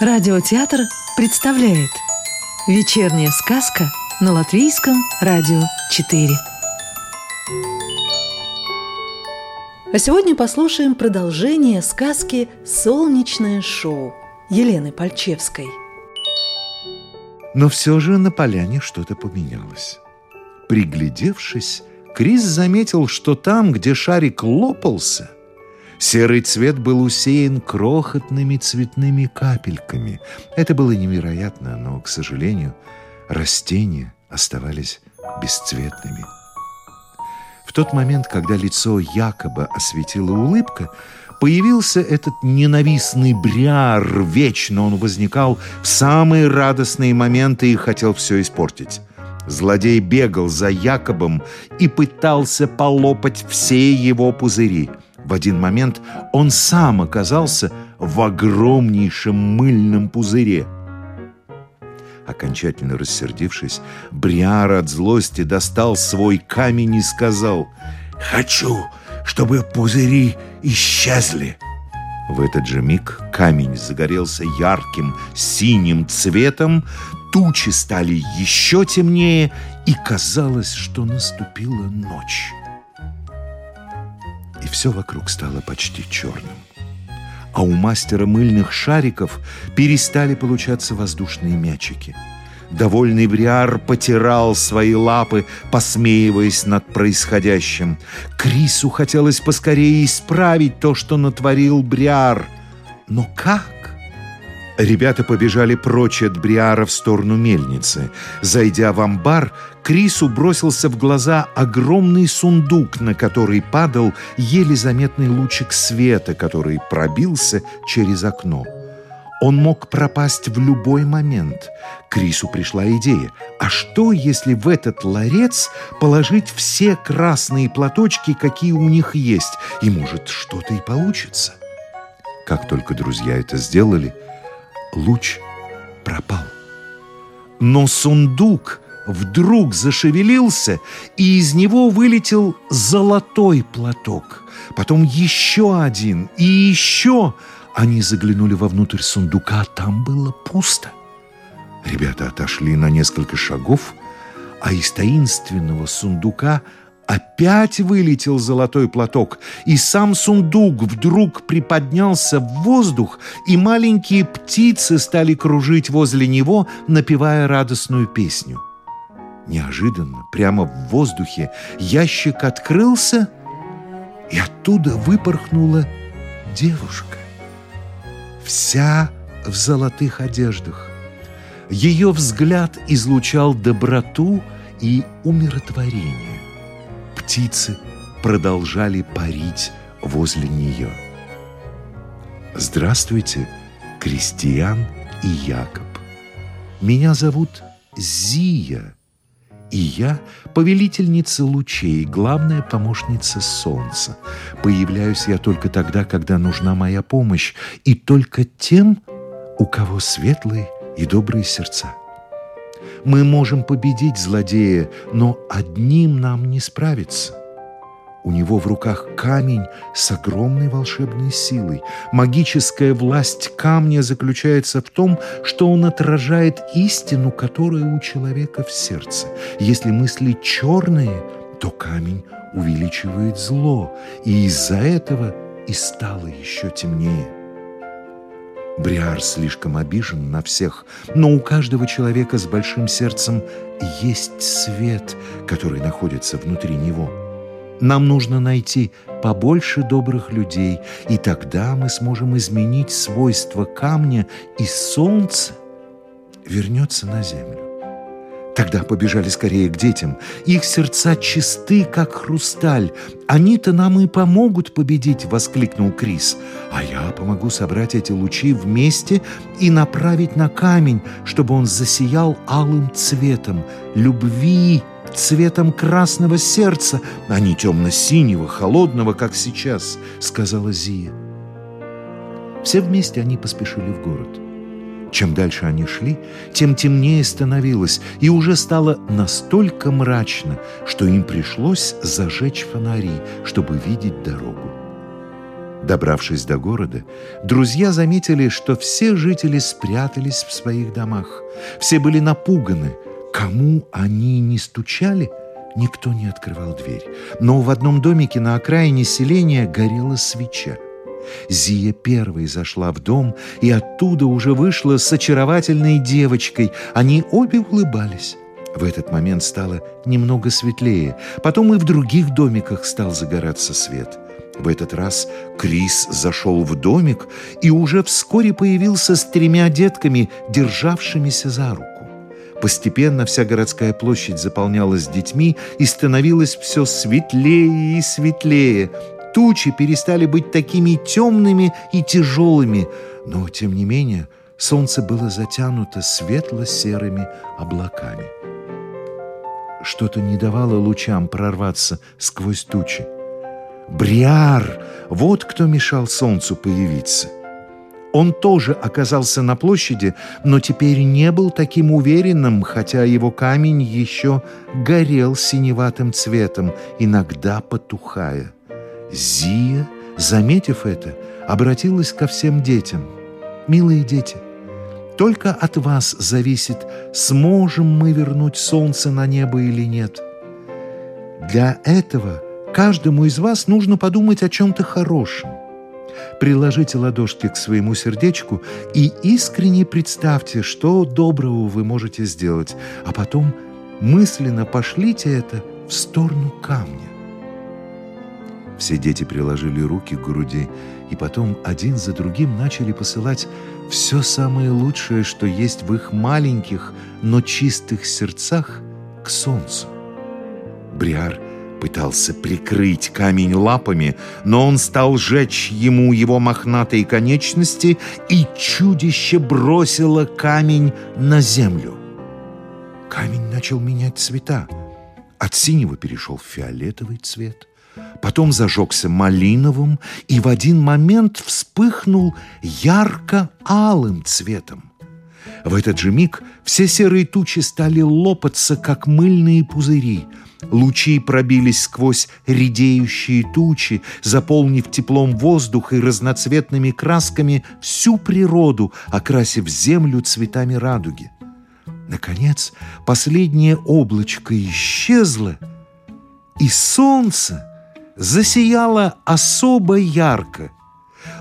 Радиотеатр представляет Вечерняя сказка на Латвийском радио 4 А сегодня послушаем продолжение сказки «Солнечное шоу» Елены Пальчевской Но все же на поляне что-то поменялось. Приглядевшись, Крис заметил, что там, где шарик лопался – Серый цвет был усеян крохотными цветными капельками. Это было невероятно, но, к сожалению, растения оставались бесцветными. В тот момент, когда лицо якобы осветила улыбка, появился этот ненавистный бряр. Вечно он возникал в самые радостные моменты и хотел все испортить. Злодей бегал за Якобом и пытался полопать все его пузыри – в один момент он сам оказался в огромнейшем мыльном пузыре. Окончательно рассердившись, Бриар от злости достал свой камень и сказал «Хочу, чтобы пузыри исчезли». В этот же миг камень загорелся ярким синим цветом, тучи стали еще темнее, и казалось, что наступила ночь и все вокруг стало почти черным. А у мастера мыльных шариков перестали получаться воздушные мячики. Довольный Бриар потирал свои лапы, посмеиваясь над происходящим. Крису хотелось поскорее исправить то, что натворил Бриар. Но как? Ребята побежали прочь от Бриара в сторону мельницы. Зайдя в амбар, Крису бросился в глаза огромный сундук, на который падал еле заметный лучик света, который пробился через окно. Он мог пропасть в любой момент. Крису пришла идея. А что, если в этот ларец положить все красные платочки, какие у них есть? И, может, что-то и получится? Как только друзья это сделали – луч пропал. Но сундук вдруг зашевелился, и из него вылетел золотой платок. Потом еще один и еще. Они заглянули вовнутрь сундука, а там было пусто. Ребята отошли на несколько шагов, а из таинственного сундука – Опять вылетел золотой платок, и сам сундук вдруг приподнялся в воздух, и маленькие птицы стали кружить возле него, напевая радостную песню. Неожиданно, прямо в воздухе, ящик открылся, и оттуда выпорхнула девушка. Вся в золотых одеждах. Ее взгляд излучал доброту и умиротворение птицы продолжали парить возле нее. Здравствуйте, Кристиан и Якоб. Меня зовут Зия, и я повелительница лучей, главная помощница солнца. Появляюсь я только тогда, когда нужна моя помощь, и только тем, у кого светлые и добрые сердца. Мы можем победить злодея, но одним нам не справиться. У него в руках камень с огромной волшебной силой. Магическая власть камня заключается в том, что он отражает истину, которая у человека в сердце. Если мысли черные, то камень увеличивает зло, и из-за этого и стало еще темнее. Бриар слишком обижен на всех, но у каждого человека с большим сердцем есть свет, который находится внутри него. Нам нужно найти побольше добрых людей, и тогда мы сможем изменить свойства камня, и солнце вернется на землю. Тогда побежали скорее к детям. Их сердца чисты, как хрусталь. Они-то нам и помогут победить, воскликнул Крис. А я помогу собрать эти лучи вместе и направить на камень, чтобы он засиял алым цветом любви, цветом красного сердца, а не темно-синего, холодного, как сейчас, сказала Зия. Все вместе они поспешили в город. Чем дальше они шли, тем темнее становилось, и уже стало настолько мрачно, что им пришлось зажечь фонари, чтобы видеть дорогу. Добравшись до города, друзья заметили, что все жители спрятались в своих домах. Все были напуганы. Кому они не стучали, никто не открывал дверь. Но в одном домике на окраине селения горела свеча. Зия первой зашла в дом, и оттуда уже вышла с очаровательной девочкой. Они обе улыбались. В этот момент стало немного светлее. Потом и в других домиках стал загораться свет. В этот раз Крис зашел в домик и уже вскоре появился с тремя детками, державшимися за руку. Постепенно вся городская площадь заполнялась детьми и становилось все светлее и светлее. Тучи перестали быть такими темными и тяжелыми, но, тем не менее, солнце было затянуто светло-серыми облаками. Что-то не давало лучам прорваться сквозь тучи. Бриар! Вот кто мешал солнцу появиться. Он тоже оказался на площади, но теперь не был таким уверенным, хотя его камень еще горел синеватым цветом, иногда потухая. Зия, заметив это, обратилась ко всем детям. «Милые дети, только от вас зависит, сможем мы вернуть солнце на небо или нет. Для этого каждому из вас нужно подумать о чем-то хорошем. Приложите ладошки к своему сердечку и искренне представьте, что доброго вы можете сделать, а потом мысленно пошлите это в сторону камня. Все дети приложили руки к груди и потом один за другим начали посылать все самое лучшее, что есть в их маленьких, но чистых сердцах, к солнцу. Бриар пытался прикрыть камень лапами, но он стал жечь ему его мохнатые конечности, и чудище бросило камень на землю. Камень начал менять цвета. От синего перешел в фиолетовый цвет, потом зажегся малиновым и в один момент вспыхнул ярко-алым цветом. В этот же миг все серые тучи стали лопаться, как мыльные пузыри. Лучи пробились сквозь редеющие тучи, заполнив теплом воздух и разноцветными красками всю природу, окрасив землю цветами радуги. Наконец, последнее облачко исчезло, и солнце засияло особо ярко.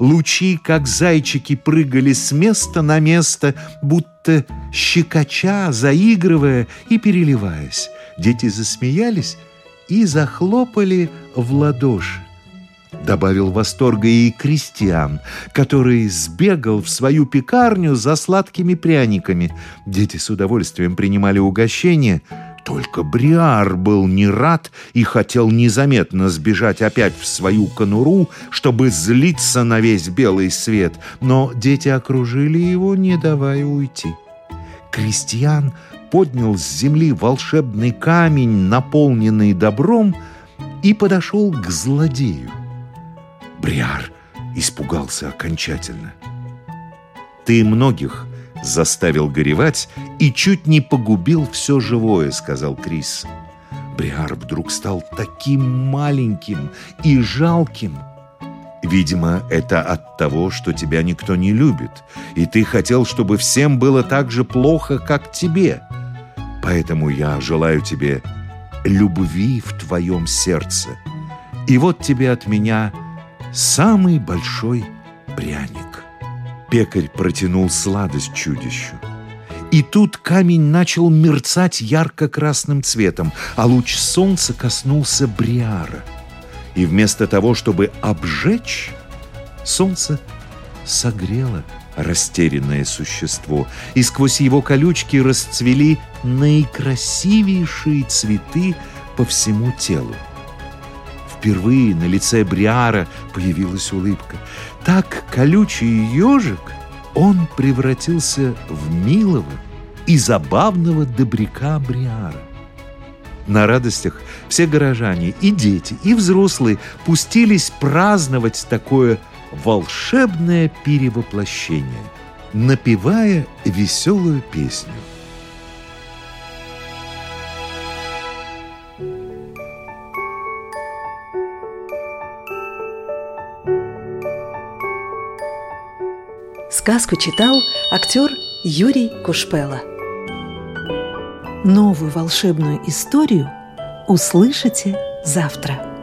Лучи, как зайчики, прыгали с места на место, будто щекоча, заигрывая и переливаясь. Дети засмеялись и захлопали в ладоши. Добавил восторга и крестьян, который сбегал в свою пекарню за сладкими пряниками. Дети с удовольствием принимали угощение – только Бриар был не рад и хотел незаметно сбежать опять в свою конуру, чтобы злиться на весь белый свет, но дети окружили его, не давая уйти. Крестьян поднял с земли волшебный камень, наполненный добром, и подошел к злодею. Бриар испугался окончательно. «Ты многих заставил горевать и чуть не погубил все живое», — сказал Крис. Бриар вдруг стал таким маленьким и жалким. Видимо, это от того, что тебя никто не любит, и ты хотел, чтобы всем было так же плохо, как тебе. Поэтому я желаю тебе любви в твоем сердце. И вот тебе от меня самый большой пряник. Пекарь протянул сладость чудищу. И тут камень начал мерцать ярко-красным цветом, а луч солнца коснулся Бриара. И вместо того, чтобы обжечь, солнце согрело растерянное существо, и сквозь его колючки расцвели наикрасивейшие цветы по всему телу. Впервые на лице Бриара появилась улыбка. Так колючий ежик он превратился в милого и забавного добряка Бриара. На радостях все горожане, и дети, и взрослые пустились праздновать такое волшебное перевоплощение, напевая веселую песню. Сказку читал актер Юрий Кушпела. Новую волшебную историю услышите завтра.